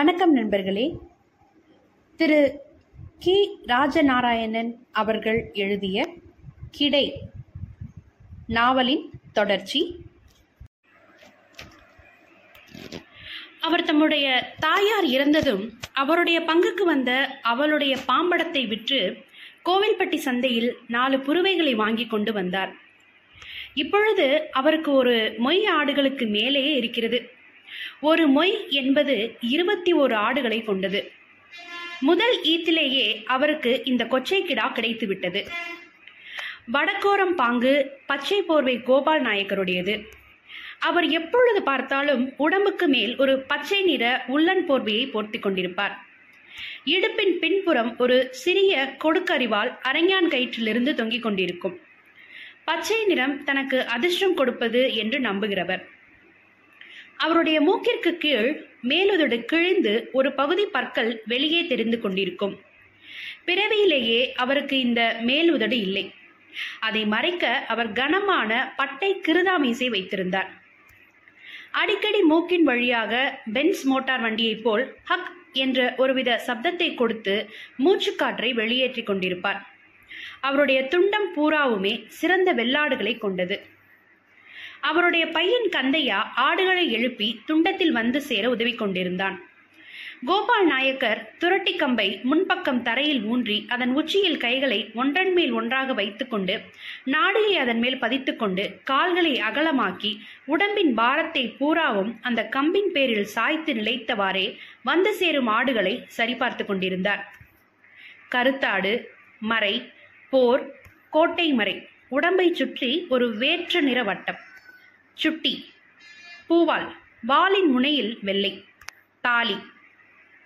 வணக்கம் நண்பர்களே. திரு கி. ராஜநாராயணன் அவர்கள் எழுதிய கிடை நாவலின் தொடர்ச்சி. அவர் தம்முடைய தாயார் இறந்ததும் அவருடைய பங்குக்கு வந்த அவளுடைய பாம்படத்தை விற்று கோவில்பட்டி சந்தையில் நாலு புருவைகளை வாங்கி கொண்டு வந்தார். இப்பொழுது அவருக்கு ஒரு மொய் ஆடுகளுக்கு மேலேயே இருக்கிறது. ஒரு மொய் என்பது இருபத்தி ஓரு ஆடுகளை கொண்டது. முதல் ஈத்திலேயே அவருக்கு இந்த கொச்சை கிடா கிடைத்து விட்டது வடக்கோரம் பாங்கு பச்சை போர்வை கோபால் நாயக்கருடையது. அவர் எப்பொழுது பார்த்தாலும் உடம்புக்கு மேல் ஒரு பச்சை நிற உள்ளன் போர்வையை போர்த்தி கொண்டிருப்பார். இடுப்பின் பின்புறம் ஒரு சிறிய கொடுக்கறிவால் அரங்கான் கயிற்றிலிருந்து தொங்கிக் கொண்டிருக்கும். பச்சை நிறம் தனக்கு அதிர்ஷ்டம் கொடுப்பது என்று நம்புகிறவர். அவருடைய மூக்கிற்கு கீழ் மேலுதடு கிழிந்து ஒரு பகுதி பற்கள் வெளியே தெரிந்து கொண்டிருக்கும். பிறவியிலேயே அவருக்கு இந்த மேலுதடு இல்லை. அதை மறைக்க அவர் கனமான பட்டை கிருதாமீசை வைத்திருந்தார். அடிக்கடி மூக்கின் வழியாக பென்ஸ் மோட்டார் வண்டியைப் போல் ஹக் என்ற ஒருவித சப்தத்தை கொடுத்து மூச்சுக்காற்றை வெளியேற்றிக் கொண்டிருப்பார். அவருடைய துண்டம் பூராவுமே சிறந்த வெள்ளாடுகளை கொண்டது. அவருடைய பையன் கந்தையா ஆடுகளை எழுப்பி துண்டத்தில் வந்து சேர உதவி கொண்டிருந்தான். கோபால் நாயக்கர் துரட்டி கம்பை முன்பக்கம் தரையில் ஊன்றி அதன் உச்சியில் கைகளை ஒன்றன் மேல் ஒன்றாக வைத்துக்கொண்டு நாடியை அதன் மேல் பதித்துக்கொண்டு கால்களை அகலமாக்கி உடம்பின் பாரத்தை பூராவும் அந்த கம்பின் பேரில் சாய்த்து நிலைத்தவாறே வந்து சேரும் ஆடுகளை சரிபார்த்து கொண்டிருந்தார். கருத்தாடு மறை போர் கோட்டை மறை உடம்பை சுற்றி ஒரு வேற்று நிற வட்டம். சுட்டி. பூவால் வாளின் முனையில் வெள்ளை. தாலி.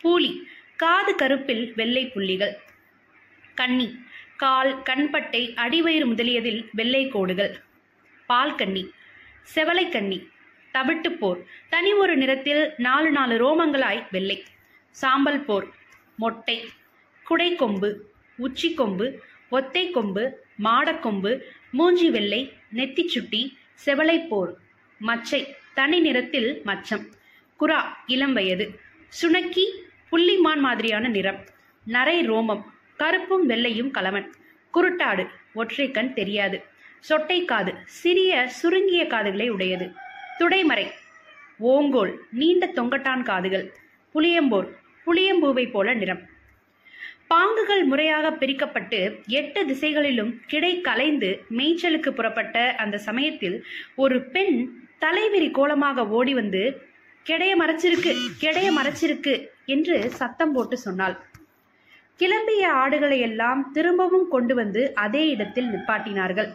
பூலி. காது கருப்பில் வெள்ளை புள்ளிகள். கன்னி கால் கண்பட்டை அடிவயிறு முதலியதில் வெள்ளை கோடுகள். பால் கன்னி செவலை கண்ணி. தவிட்டு போர். தனி ஒரு நிறத்தில் நாலு நாலு ரோமங்களாய் வெள்ளை. சாம்பல் போர். மொட்டை. குடைக்கொம்பு உச்சிக்கொம்பு ஒத்தை கொம்பு. மாடக்கொம்பு மூஞ்சி வெள்ளை. நெத்திச்சுட்டி செவலைப்போர் மச்சை. தனி நிறத்தில் மச்சம். குரா இளம் வயது. சுணக்கி புள்ளிமான் மாதிரியான நிறம். நரை ரோமம். கருப்பும் வெள்ளையும் கலவன். குருட்டாடு. ஒற்றை கண் தெரியாது. சொட்டை காது. சிறிய சுருங்கிய காதுகளை உடையது. துடைமறை. ஓங்கோல். நீண்ட தொங்கட்டான் காதுகள். புளியம்போர். புளியம்பூவை போல நிறம். பாங்குகள் முறையாக பிரிக்கப்பட்டு எட்டு திசைகளிலும் கிடை கலைந்து மேய்ச்சலுக்கு புறப்பட்ட அந்த சமயத்தில் ஒரு பெண் தலைவிரி கோலமாக ஓடி வந்து கெடைய மறைச்சிருக்கு கெடைய மறைச்சிருக்கு என்று சத்தம் போட்டு சொன்னாள். கிளம்பிய ஆடுகளை எல்லாம் திரும்பவும் கொண்டு வந்து அதே இடத்தில் நிப்பாட்டினார்கள்.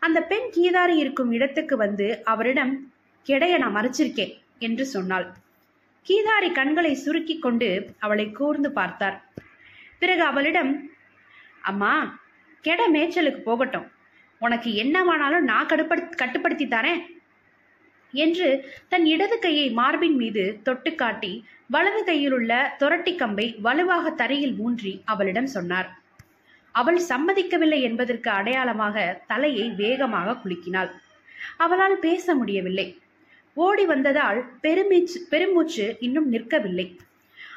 அந்த பெண் கீதாரி இருக்கும் இடத்துக்கு வந்து அவரிடம் கெடைய நான் மறைச்சிருக்கேன் என்று சொன்னாள். கீதாரி கண்களை சுருக்கி கொண்டு அவளை கூர்ந்து பார்த்தார். பிறகு அவளிடம் அம்மா கெட மேய்ச்சலுக்கு போகட்டும். உனக்கு என்ன வேணாலும் நான் கடுப்படு கட்டுப்படுத்தி தரேன். என்று தன் இடது கையை மார்பின் மீது தொட்டு காட்டி வலது கையிலுள்ள துரட்டி கம்பை வலுவாக தரையில் ஊன்றி அவளிடம் சொன்னார். அவள் சம்மதிக்கவில்லை என்பதற்கு அடையாளமாக தலையை வேகமாக குலுக்கினாள். அவளால் பேச முடியவில்லை. ஓடி வந்ததால் பெருமீச்சு பெருமூச்சு இன்னும் நிற்கவில்லை.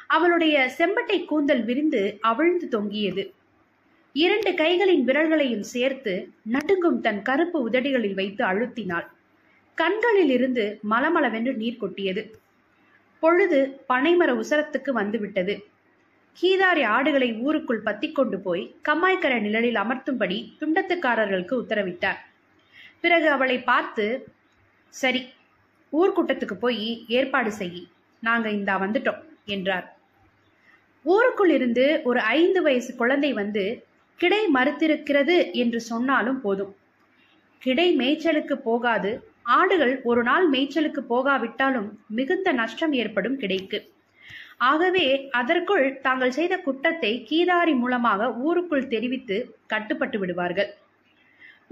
அவளுடைய செம்பட்டை கூந்தல் விரிந்து அவிழ்ந்து தொங்கியது. இரண்டு கைகளின் விரல்களையும் சேர்த்து நடுங்கும் தன் கருப்பு உதடிகளில் வைத்து அழுத்தினாள். கண்களில் இருந்து மலமளவென்று நீர் கொட்டியது. பொழுது பனைமர உசரத்துக்கு வந்துவிட்டது. கீதாரி ஆடுகளை ஊருக்குள் பத்தி கொண்டு போய் கம்மாய்க்கர நிழலில் அமர்த்தும்படி துண்டத்துக்காரர்களுக்கு உத்தரவிட்டார். பிறகு அவளை பார்த்து சரி ஊர்க்கூட்டத்துக்கு போய் ஏற்பாடு செய் நாங்க இந்தா வந்துட்டோம் என்றார். ஊருக்குள் இருந்து ஒரு ஐந்து வயசு குழந்தை வந்து கிடை மறுத்திருக்கிறது என்று சொன்னாலும் போதும். கிடை மேய்ச்சலுக்கு போகாது ஆடுகள் ஒரு நாள் மேய்ச்சலுக்கு போகாவிட்டாலும் மிகுந்த நஷ்டம் ஏற்படும் கிடைக்கு. ஆகவே அதற்குள் தாங்கள் செய்த குற்றத்தை கீதாரி மூலமாக ஊருக்குள் தெரிவித்து கட்டுப்பட்டு விடுவார்கள்.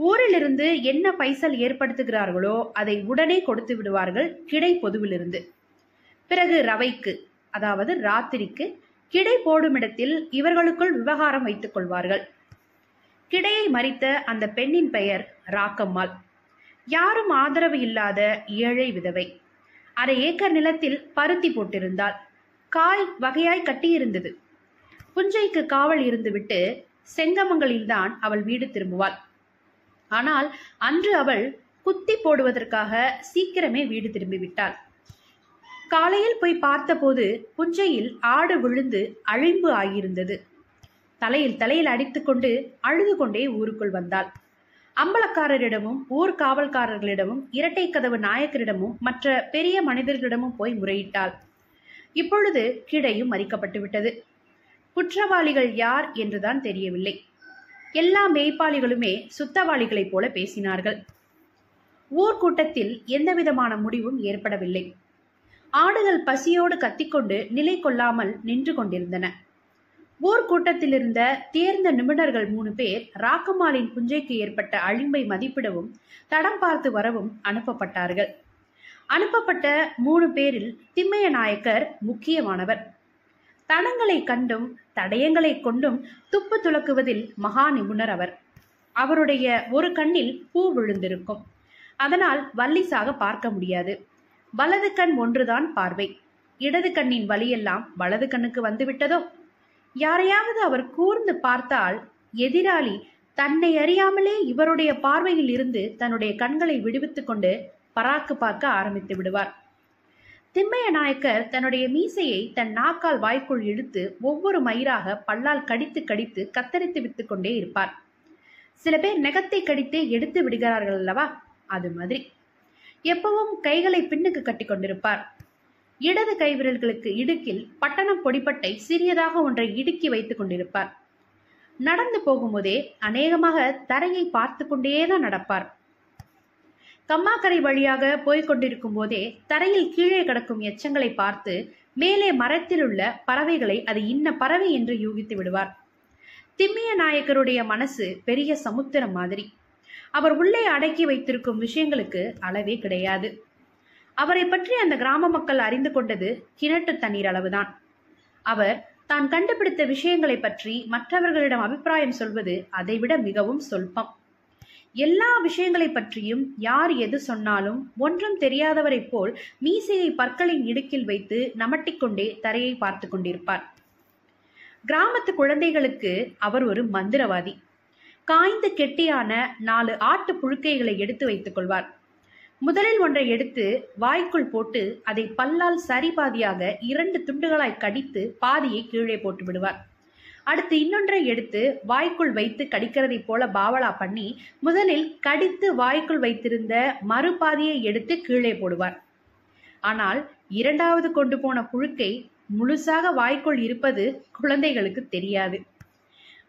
ஊரிலிருந்து என்ன பைசல் ஏற்படுத்துகிறார்களோ அதை உடனே கொடுத்து விடுவார்கள் கிடை பொதுவிலிருந்து. பிறகு ரவைக்கு அதாவது ராத்திரிக்கு கிடை போடுமிடத்தில் இவர்களுக்குள் விவகாரம் வைத்துக் கொள்வார்கள். கிடையை மறித்த அந்த பெண்ணின் பெயர் ராக்கம்மாள். யாரும் ஆதரவு இல்லாத ஏழை விதவை. அரை ஏக்கர் நிலத்தில் பருத்தி போட்டிருந்தாள் காய் வகையாய் கட்டியிருந்தது. புஞ்சைக்கு காவல் இருந்துவிட்டு செங்கமங்களில்தான் அவள் வீடு திரும்புவாள். ஆனால் அன்று அவள் குத்தி போடுவதற்காக சீக்கிரமே வீடு திரும்பிவிட்டாள். காலையில் போய் பார்த்தபோது புஞ்சையில் ஆடு விழுந்து அழிம்பு ஆகியிருந்தது. தலையில் தலையில் அடித்துக்கொண்டு அழுது கொண்டே ஊருக்குள் வந்தாள். அம்பலக்காரரிடமும் ஊர் காவல்காரர்களிடமும் இரட்டை கதவு நாயக்கரிடமும் மற்ற பெரிய மனிதர்களிடமும் போய் முறையிட்டாள். இப்பொழுது கிடையும் மறிக்கப்பட்டு விட்டது குற்றவாளிகள் யார் என்றுதான் தெரியவில்லை. எல்லா மேய்ப்பாளிகளுமே சுத்தவாளிகளைப் போல பேசினார்கள். ஊர்க்கூட்டத்தில் எந்தவிதமான முடிவும் ஏற்படவில்லை. ஆடுகள் பசியோடு கத்திக்கொண்டு நிலை கொள்ளாமல் நின்று கொண்டிருந்தன. ஊர் கூட்டத்தில் இருந்த தேர்ந்த நிபுணர்கள் மூணு பேர் ராக்கம்மாளின் புஞ்சைக்கு ஏற்பட்ட அழிம்பை மதிப்பிடவும் தடம் பார்த்து வரவும் அனுப்பப்பட்டார்கள். அனுப்பப்பட்ட மூணு பேரில் திம்மைய நாயக்கர் முக்கியமானவர். தடங்களை கண்டும் தடயங்களை கொண்டும் துப்பு துலக்குவதில் மகா நிபுணர் அவர். அவருடைய ஒரு கண்ணில் பூ விழுந்திருக்கும். அதனால் வல்லிசாக பார்க்க முடியாது. வலது கண் ஒன்றுதான் பார்வை. இடது கண்ணின் வலியெல்லாம் வலது கண்ணுக்கு வந்துவிட்டதோ? யாரையாவது அவர் கூர்ந்து பார்த்தால் எதிராளி தன்னை அறியாமலே இவருடைய பார்வையில் இருந்து தன்னுடைய கண்களை விடுவித்துக் கொண்டு பராக்கு பார்க்க ஆரம்பித்து விடுவார். திம்மைய நாயக்கர் தன்னுடைய மீசையை தன் நாக்கால் வாய்க்குள் இழுத்து ஒவ்வொரு மயிராக பல்லால் கடித்து கடித்து கத்தரித்து விட்டு கொண்டே இருப்பார். சில பேர் நெகத்தை கடித்தே எடுத்து விடுகிறார்கள் அல்லவா? அது மாதிரி. எப்பவும் கைகளை பின்னுக்கு கட்டி கொண்டிருப்பார். இடது கைவிரல்களுக்கு இடுக்கில் பட்டணம் பொடிப்பட்டை சிறியதாக ஒன்றை இடுக்கி வைத்துக் கொண்டிருப்பார். நடந்து போகும்போதே அநேகமாக தரையை பார்த்து கொண்டேதான் நடப்பார். கம்மாக்கரை வழியாக போய்க் கொண்டிருக்கும் போதே தரையில் கீழே கிடக்கும் எச்சங்களை பார்த்து மேலே மரத்தில் உள்ள பறவைகளை அது இன்ன பறவை என்று யூகித்து விடுவார். திம்மிய நாயக்கருடைய மனசு பெரிய சமுத்திரம் மாதிரி. அவர் உள்ளே அடக்கி வைத்திருக்கும் விஷயங்களுக்கு அளவே கிடையாது. அவரை பற்றி அந்த கிராம மக்கள் அறிந்து கொண்டது கிணட்டு தண்ணீர் அளவுதான். அவர் தான் கண்டுபிடித்த விஷயங்களை பற்றி மற்றவர்களிடம் அபிப்பிராயம் சொல்வது அதைவிட மிகவும் சொல்பம். எல்லா விஷயங்களை பற்றியும் யார் எது சொன்னாலும் ஒன்றும் தெரியாதவரைப் போல் மீசையை பற்களின் இடுக்கில் வைத்து நமட்டிக்கொண்டே தரையை பார்த்து கொண்டிருப்பார். கிராமத்து குழந்தைகளுக்கு அவர் ஒரு மந்திரவாதி. காய்ந்து கெட்டியான நாலு ஆட்டு புழுக்கைகளை எடுத்து வைத்துக் கொள்வார். முதலில் ஒன்றை எடுத்து வாய்க்குள் போட்டு அதை பல்லால் சரிபாதியாக இரண்டு துண்டுகளாய் கடித்து பாதியை கீழே போட்டு விடுவார். அடுத்து இன்னொன்றை எடுத்து வாய்க்குள் வைத்து கடிக்கிறதைப் போல பாவலா பண்ணி முதலில் கடித்து வாய்க்குள் வைத்திருந்த மறுபாதியை எடுத்து கீழே போடுவார். ஆனால் இரண்டாவது கொண்டு போன புழுக்கை முழுசாக வாய்க்குள் இருப்பது குழந்தைகளுக்கு தெரியாது.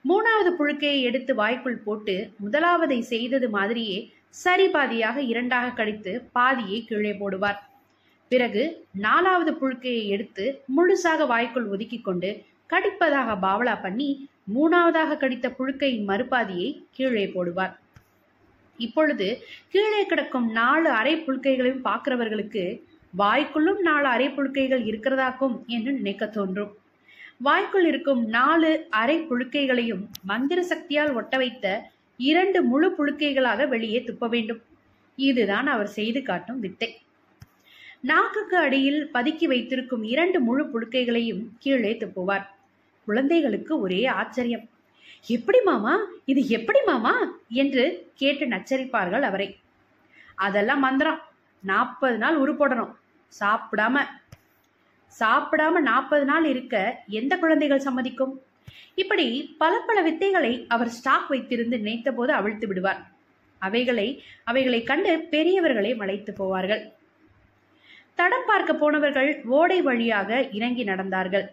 மூணாவது புழுக்கையை எடுத்து வாய்க்குள் போட்டு முதலாவதை செய்தது மாதிரியே சரி பாதியாக இரண்டாக கடித்து பாதியை கீழே போடுவார். பிறகு நாலாவது புழுக்கையை எடுத்து முழுசாக வாய்க்குள் ஒதுக்கி கொண்டு கடிப்பதாக பாவலா பண்ணி மூணாவதாக கடித்த புழுக்கையின் மறுபாதியை கீழே போடுவார். இப்பொழுது கீழே கிடக்கும் நாலு அரை புழுக்கைகளையும் பார்க்கிறவர்களுக்கு வாய்க்குள்ளும் நாலு அரை புழுக்கைகள் இருக்கிறதாக்கும் என்று நினைக்க தோன்றும். வாய்க்குள் இருக்கும் நாலு அரை புழுக்கைகளையும் மந்திர சக்தியால் ஒட்ட வைத்த இரண்டு முழு புழுக்கைகளாக வெளியே துப்ப வேண்டும். இதுதான் அவர் செய்து காட்டும் வித்தை. நாக்குக்கு அடியில் பதுக்கி வைத்திருக்கும் இரண்டு முழு புழுக்கைகளையும் கீழே துப்புவார். குழந்தைகளுக்கு ஒரே ஆச்சரியம். எப்படி மாமா? இது எப்படி மாமா? என்று கேட்டு நச்சரிப்பார்கள் அவரை. அதெல்லாம் மந்திரம். நாற்பது நாள் உருப்படணும் சாப்பிடாம. சாப்பிடாம நாற்பது நாள் இருக்க எந்த குழந்தைகள் சம்மதிக்கும்? இப்படி பல பல வித்தைகளை அவர் ஸ்டாக் வைத்திருந்து நினைத்த போது அவிழ்த்து விடுவார். அவைகளை அவைகளை கண்டு பெரியவர்களை மலைத்து போவார்கள். தடம் பார்க்க போனவர்கள் ஓடை வழியாக இறங்கி நடந்தார்கள்.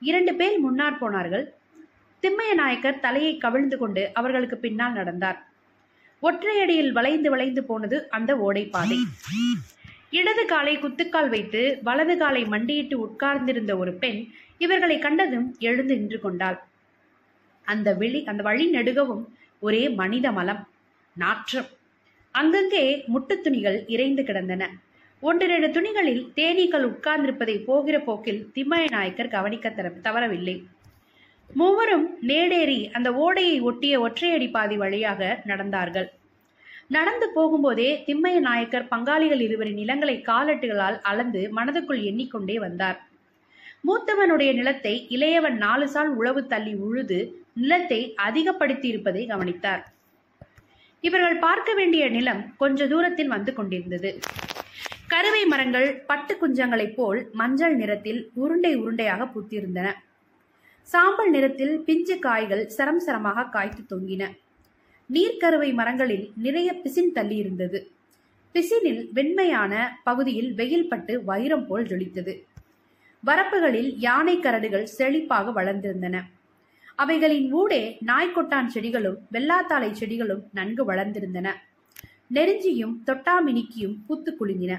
இரண்டு பேர் முன்னார் போனார்கள். திம்மைய நாயக்கர் தலையை கவிழ்ந்து கொண்டு அவர்களுக்கு பின்னால் நடந்தார். ஒற்றையடியில் வளைந்து வளைந்து போனது அந்த ஓடை பாதை. இடது காலை குத்துக்கால் வைத்து வலது காலை மண்டியிட்டு உட்கார்ந்திருந்த ஒரு பெண் இவர்களை கண்டதும் எழுந்து நின்று கொண்டாள். அந்த வெளி அந்த வழி நெடுகவும் ஒரே மனித மலம் நாற்றம். அங்கங்கே முட்டு துணிகள் இறைந்து கிடந்தன. ஒன்றிரண்டு துணிகளில் தேனீக்கள் உட்கார்ந்திருப்பதை போகிற போக்கில் திம்மய நாயக்கர் கவனிக்க தர தவறவில்லை. மூவரும் நேடேறி அந்த ஓடையை ஒட்டிய ஒற்றையடி பாதி வழியாக நடந்தார்கள். நடந்து போகும்போதே திம்மைய நாயக்கர் பங்காளிகள் இருவரின் நிலங்களை காலட்டுகளால் அளந்து மனதுக்குள் எண்ணிக்கொண்டே வந்தார். மூத்தவனுடைய நிலத்தை இளையவன் நாலு சால் உழவு தள்ளி உழுது நிலத்தை அதிகப்படுத்தி இருப்பதை கவனித்தார். இவர்கள் பார்க்க வேண்டிய நிலம் கொஞ்ச தூரத்தில் வந்து கொண்டிருந்தது. கருவை மரங்கள் பட்டு குஞ்சங்களைப் போல் மஞ்சள் நிறத்தில் உருண்டை உருண்டையாக பூத்திருந்தன. சாம்பல் நிறத்தில் பிஞ்சு காய்கள் சரம் சரமாக காய்த்து தொங்கின. நீர்க்கருவை மரங்களில் நிறைய பிசின் தள்ளி இருந்தது பிசினில் வெண்மையான பகுதியில் வெயில் பட்டு வைரம் போல் ஜொலித்தது. வரப்புகளில் யானை கரடுகள் செழிப்பாக வளர்ந்திருந்தன. அவைகளின் ஊடே நாய்க்கொட்டான் செடிகளும் வெள்ளாத்தாளை செடிகளும் நன்கு வளர்ந்திருந்தன. நெருஞ்சியும் தொட்டாமினிக்கியும் பூத்து குலுங்கின.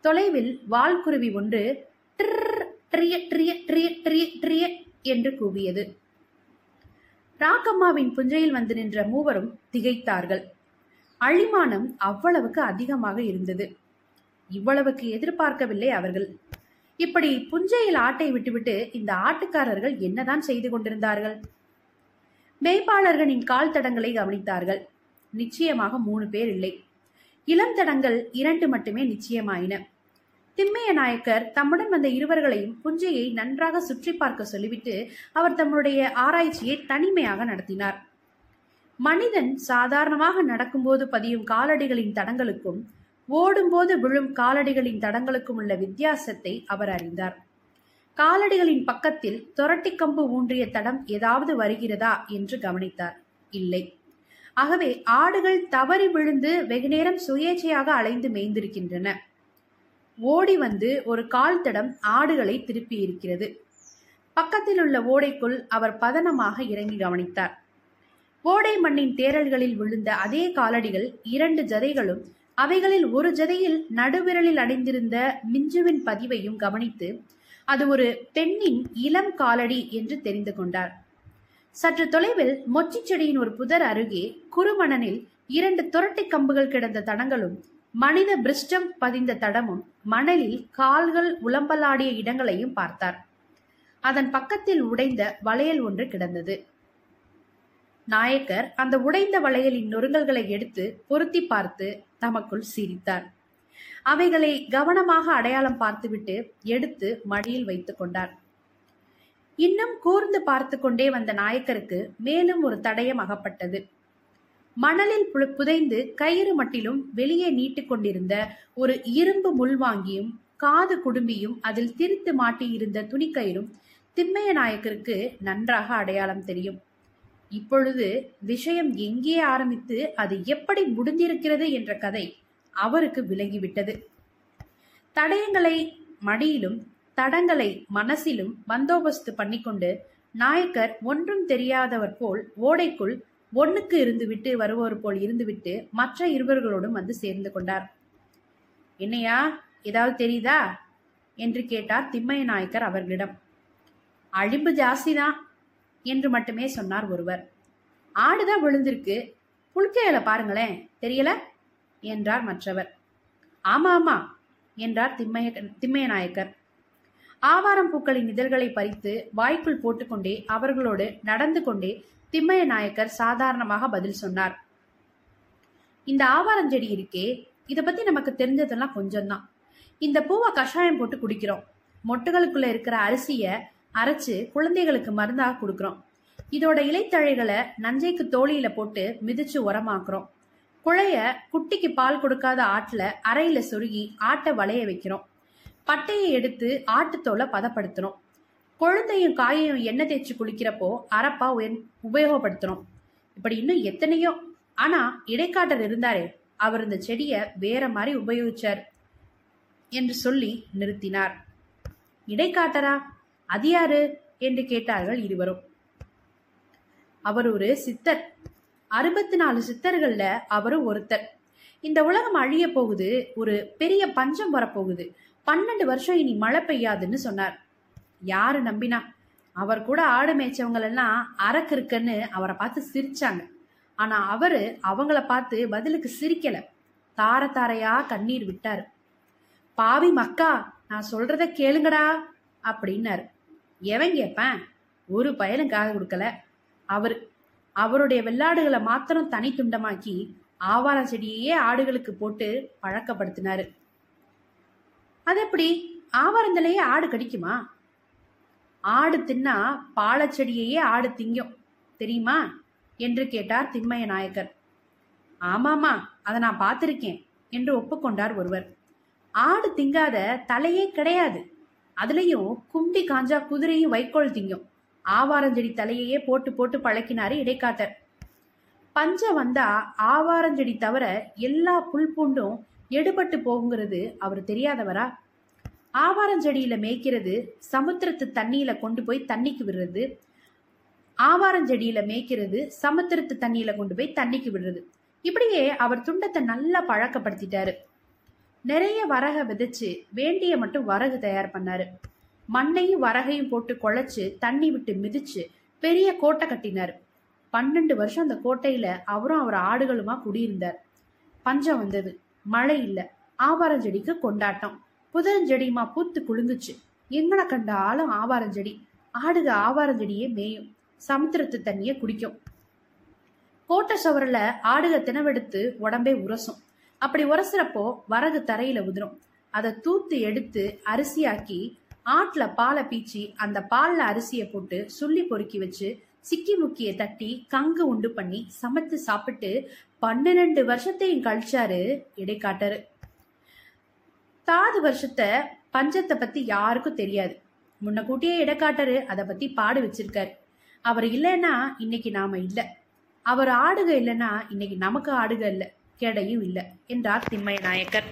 தொலைவில் வால்குருவி ஒன்று ட்ரிய ட்ரிய ட்ரிய ட்ரிய ட்ரிய" என்று கூவியது. ராக்கம்மாவின் புஞ்சையில் வந்து நின்ற மூவரும் திகைத்தார்கள். அழிமானம் அவ்வளவுக்கு அதிகமாக இருந்தது. இவ்வளவுக்கு எதிர்பார்க்கவில்லை அவர்கள். இப்படி புஞ்சையில் ஆட்டை விட்டுவிட்டு இந்த ஆட்டுக்காரர்கள் என்னதான் செய்து கொண்டிருந்தார்கள்? மேய்ப்பாளர்களின் கால் தடங்களை கவனித்தார்கள். நிச்சயமாக மூணு பேர் இல்லை. இளம் தடங்கள் இரண்டு மட்டுமே நிச்சயமாயின. திம்மைய நாயக்கர் தம்முடன் வந்த இருவர்களையும் புஞ்சையை நன்றாக சுற்றி பார்க்க சொல்லிவிட்டு அவர் தம்முடைய ஆராய்ச்சியை தனிமையாக நடத்தினார். மனிதன் சாதாரணமாக நடக்கும்போது பதியும் காலடிகளின் தடங்களுக்கும் ஓடும்போது விழும் காலடிகளின் தடங்களுக்கும் உள்ள வித்தியாசத்தை அவர் அறிந்தார். காலடிகளின் பக்கத்தில் தொரட்டி கம்பு ஊன்றிய தடம் ஏதாவது வருகிறதா என்று கவனித்தார். இல்லை. ஆகவே ஆடுகள் தவறி விழுந்து வெகுநேரம் சுயேச்சையாக அலைந்து மேய்ந்திருக்கின்றன. ஓடி வந்து ஒரு கால் தடம் ஆடுகளை திருப்பி இருக்கிறது பக்கத்தில் உள்ள ஓடைக்குள் அவர் பதனமாக இறங்கி கவனித்தார். ஓடை மண்ணின் தேரல்களில் விழுந்த அதே காலடிகள் இரண்டு ஜதைகளும் அவைகளில் ஒரு ஜதையில் நடுவிரலில் அடைந்திருந்த மிஞ்சுவின் பதிவையும் கவனித்து அது ஒரு பெண்ணின் இளம் காலடி என்று தெரிந்து கொண்டார். சற்று தொலைவில் மொச்சி செடியின் ஒரு புதர் அருகே குறுமணனில் இரண்டு துரட்டை கம்புகள் கிடந்த தடங்களும் மனித பிருஷ்டம் பதிந்த தடமும் மணலில் கால்கள் உளம்பலாடிய இடங்களையும் பார்த்தார். அதன் பக்கத்தில் உடைந்த வளையல் ஒன்று கிடந்தது. நாயக்கர் அந்த உடைந்த வளையலின் நொறுங்கல்களை எடுத்து பொருத்தி பார்த்து தமக்குள் சிரித்தார் அவைகளை கவனமாக அடையாளம் பார்த்துவிட்டு எடுத்து மடியில் வைத்துக் கொண்டார். இன்னும் கூர்ந்து பார்த்து கொண்டே வந்த நாயக்கருக்கு மேலும் ஒரு தடயம் அகப்பட்டது. மணலில் புதைந்து கயிறு மட்டிலும் வெளியே நீட்டிக் கொண்டிருந்த ஒரு இரும்பு முள்வாங்கியும் காது குடும்பியும் அதில் திரித்து மாட்டியிருந்த துணிக்கயிறும் திம்மைய நாயக்கருக்கு நன்றாக அடையாளம் தெரியும். இப்பொழுது விஷயம் எங்கே ஆரம்பித்து அது எப்படி முடிந்திருக்கிறது என்ற கதை அவருக்கு விலகிவிட்டது தடயங்களை மடியிலும் தடங்களை மனசிலும் பந்தோபஸ்து பண்ணிக்கொண்டு நாயக்கர் ஒன்றும் தெரியாதவர் போல் ஓடைக்குள் ஒன்றுக்கு இருந்துவிட்டு வருவோர் போல் இருந்துவிட்டு மற்ற இருவர்களோடும் வந்து சேர்ந்து கொண்டார். என்னையா ஏதாவது தெரியுதா? என்று கேட்டார் திம்மைய நாயக்கர் அவர்களிடம். அழிம்பு ஜாஸ்திதான் என்று மட்டுமே சொன்னார் ஒருவர். ஆடுதான் விழுந்திருக்கு? புழுக்கையில பாருங்களேன் தெரியல? என்றார் மற்றவர். ஆமா ஆமா என்றார் திம்மைய திம்மைய நாயக்கர். ஆவாரம் பூக்களின் இதழ்களை பறித்து வாய்க்குள் போட்டுக்கொண்டே அவர்களோடு நடந்து கொண்டே திம்மைய நாயக்கர் சாதாரணமாக பதில் சொன்னார். இந்த ஆவாரஞ்செடி இருக்கே இதை பத்தி நமக்கு தெரிஞ்சதெல்லாம் கொஞ்சம்தான். இந்த பூவை கஷாயம் போட்டு குடிக்கிறோம். மொட்டுகளுக்குள்ள இருக்கிற அரிசியை அரைச்சு குழந்தைகளுக்கு மருந்தாக கொடுக்குறோம். இதோட இலைத்தழைகளை நஞ்சைக்கு தோழியில போட்டு மிதிச்சு உரமாக்குறோம். குழைய குட்டிக்கு பால் கொடுக்காத ஆட்டுல அறையில சொருகி ஆட்டை வளைய வைக்கிறோம். பட்டையை எடுத்து ஆட்டுத்தோலை பதப்படுத்துறோம். கொழுந்தையும் காயையும் எண்ணெய் தேய்ச்சி குளிக்கிறப்போ அரப்பா உயர்- உபயோகப்படுத்துறோம் இப்படி இன்னும் எத்தனையோ. ஆனா இடைக்காட்டர் இருந்தாரே அவர் இந்த செடியை வேற மாதிரி உபயோகிச்சார் என்று சொல்லி நிறுத்தினார். இடைக்காட்டரா? அது யாரு? என்று கேட்டார்கள் இருவரும். அவர் ஒரு சித்தர். அறுபத்தி நாலு சித்தர்கள்ல அவரும் ஒருத்தர். இந்த உலகம் அழிய போகுது ஒரு பெரிய பஞ்சம் வரப்போகுது. பன்னெண்டு வருஷம் இனி மழை பெய்யாதுன்னு சொன்னார். யாரு நம்பினா? அவர் கூட ஆடு மேய்ச்சவங்களெல்லாம் அரக்கு இருக்குன்னு அவரை பார்த்து சிரிச்சாங்க. ஆனா அவரு அவங்கள பார்த்து பதிலுக்கு சிரிக்கல. தார தாரையா கண்ணீர் விட்டாரு. பாவி மக்கா நான் சொல்றத கேளுங்கடா அப்படின்னாரு. எவன் கேட்பேன் ஒரு பயலும் கொடுக்கல. அவர் அவருடைய வெள்ளாடுகளை மாத்திரம் தனி துண்டமாக்கி ஆவாரம் ஆடுகளுக்கு போட்டு பழக்கப்படுத்தினாரு. அது எப்படி ஆவாரந்தலையே ஆடு கடிக்குமா? ஆடு தின்னா பாலச்செடியையே ஆடு திங்கும். தெரியுமா? என்று கேட்டார் திம்மய நாயக்கர். ஆமாமா அதை நான் பார்த்திருக்கேன் என்று ஒப்புக்கொண்டார் ஒருவர். ஆடு திங்காத தலையே கிடையாது. அதுலயும் கும்பி காஞ்சா குதிரையும் வைக்கோல் திங்கும். ஆவாரஞ்செடி தலையையே போட்டு போட்டு பழக்கினாரு இடைக்காத்தர். பஞ்சம் வந்தா ஆவாரஞ்செடி தவிர எல்லா புல் பூண்டும் எடுபட்டு போகுங்கிறது அவர் தெரியாதவரா? ஆவாரஞ்செடியில மேய்க்கிறது சமுத்திரத்து தண்ணியில கொண்டு போய் தண்ணிக்கு விடுறது. ஆவாரஞ்செடியில மேய்க்கிறது சமுத்திரத்து தண்ணியில கொண்டு போய் தண்ணிக்கு விடுறது. இப்படியே அவர் துண்டத்தை நல்லா பழக்கப்படுத்திட்டாரு. நிறைய வரக விதைச்சு வேண்டிய மட்டும் வரகு தயார் பண்ணாரு. மண்ணையும் வரகையும் போட்டு குழைச்சு தண்ணி விட்டு மிதிச்சு பெரிய கோட்டை கட்டினார். பன்னெண்டு வருஷம் அந்த கோட்டையில அவரும் அவர் ஆடுகளுமா குடியிருந்தார். பஞ்சம் வந்தது. மழை இல்ல. ஆவாரஞ்செடிக்கு கொண்டாட்டம். புதரஞ்செடியுமா பூத்து குலுங்குச்சு எங்கன ஆளும் ஆவாரஞ்செடி ஆடுக ஆவாரஞ்செடியே மேயும். சமுத்திரத்து தண்ணிய குடிக்கும். கோட்டை சுவரில் ஆடுக தினவெடுத்து உடம்பே உரசும். அப்படி உரசுறப்போ வரகு தரையில உதிரும். அதை தூத்து எடுத்து அரிசியாக்கி ஆட்டுல பாலை பீச்சி அந்த பால்ல அரிசியை போட்டு சுள்ளி பொறுக்கி வச்சு சிக்கி முக்கிய தட்டி கங்கு உண்டு பண்ணி சமைத்து சாப்பிட்டு பன்னிரெண்டு வருஷத்தையும் கழிச்சாரு இடைக்காட்டரு. பத்தாவது வருஷத்தை பஞ்சத்தை பத்தி யாருக்கும் தெரியாது. முன்ன கூட்டியே இடக்காட்டரு அதை பத்தி பாடு வச்சிருக்காரு. அவர் இல்லைன்னா இன்னைக்கு நாம இல்லை. அவர் ஆடுக இல்லைன்னா இன்னைக்கு நமக்கு ஆடுக இல்லை. கேடையும் இல்லை என்றார் திம்மய நாயக்கர்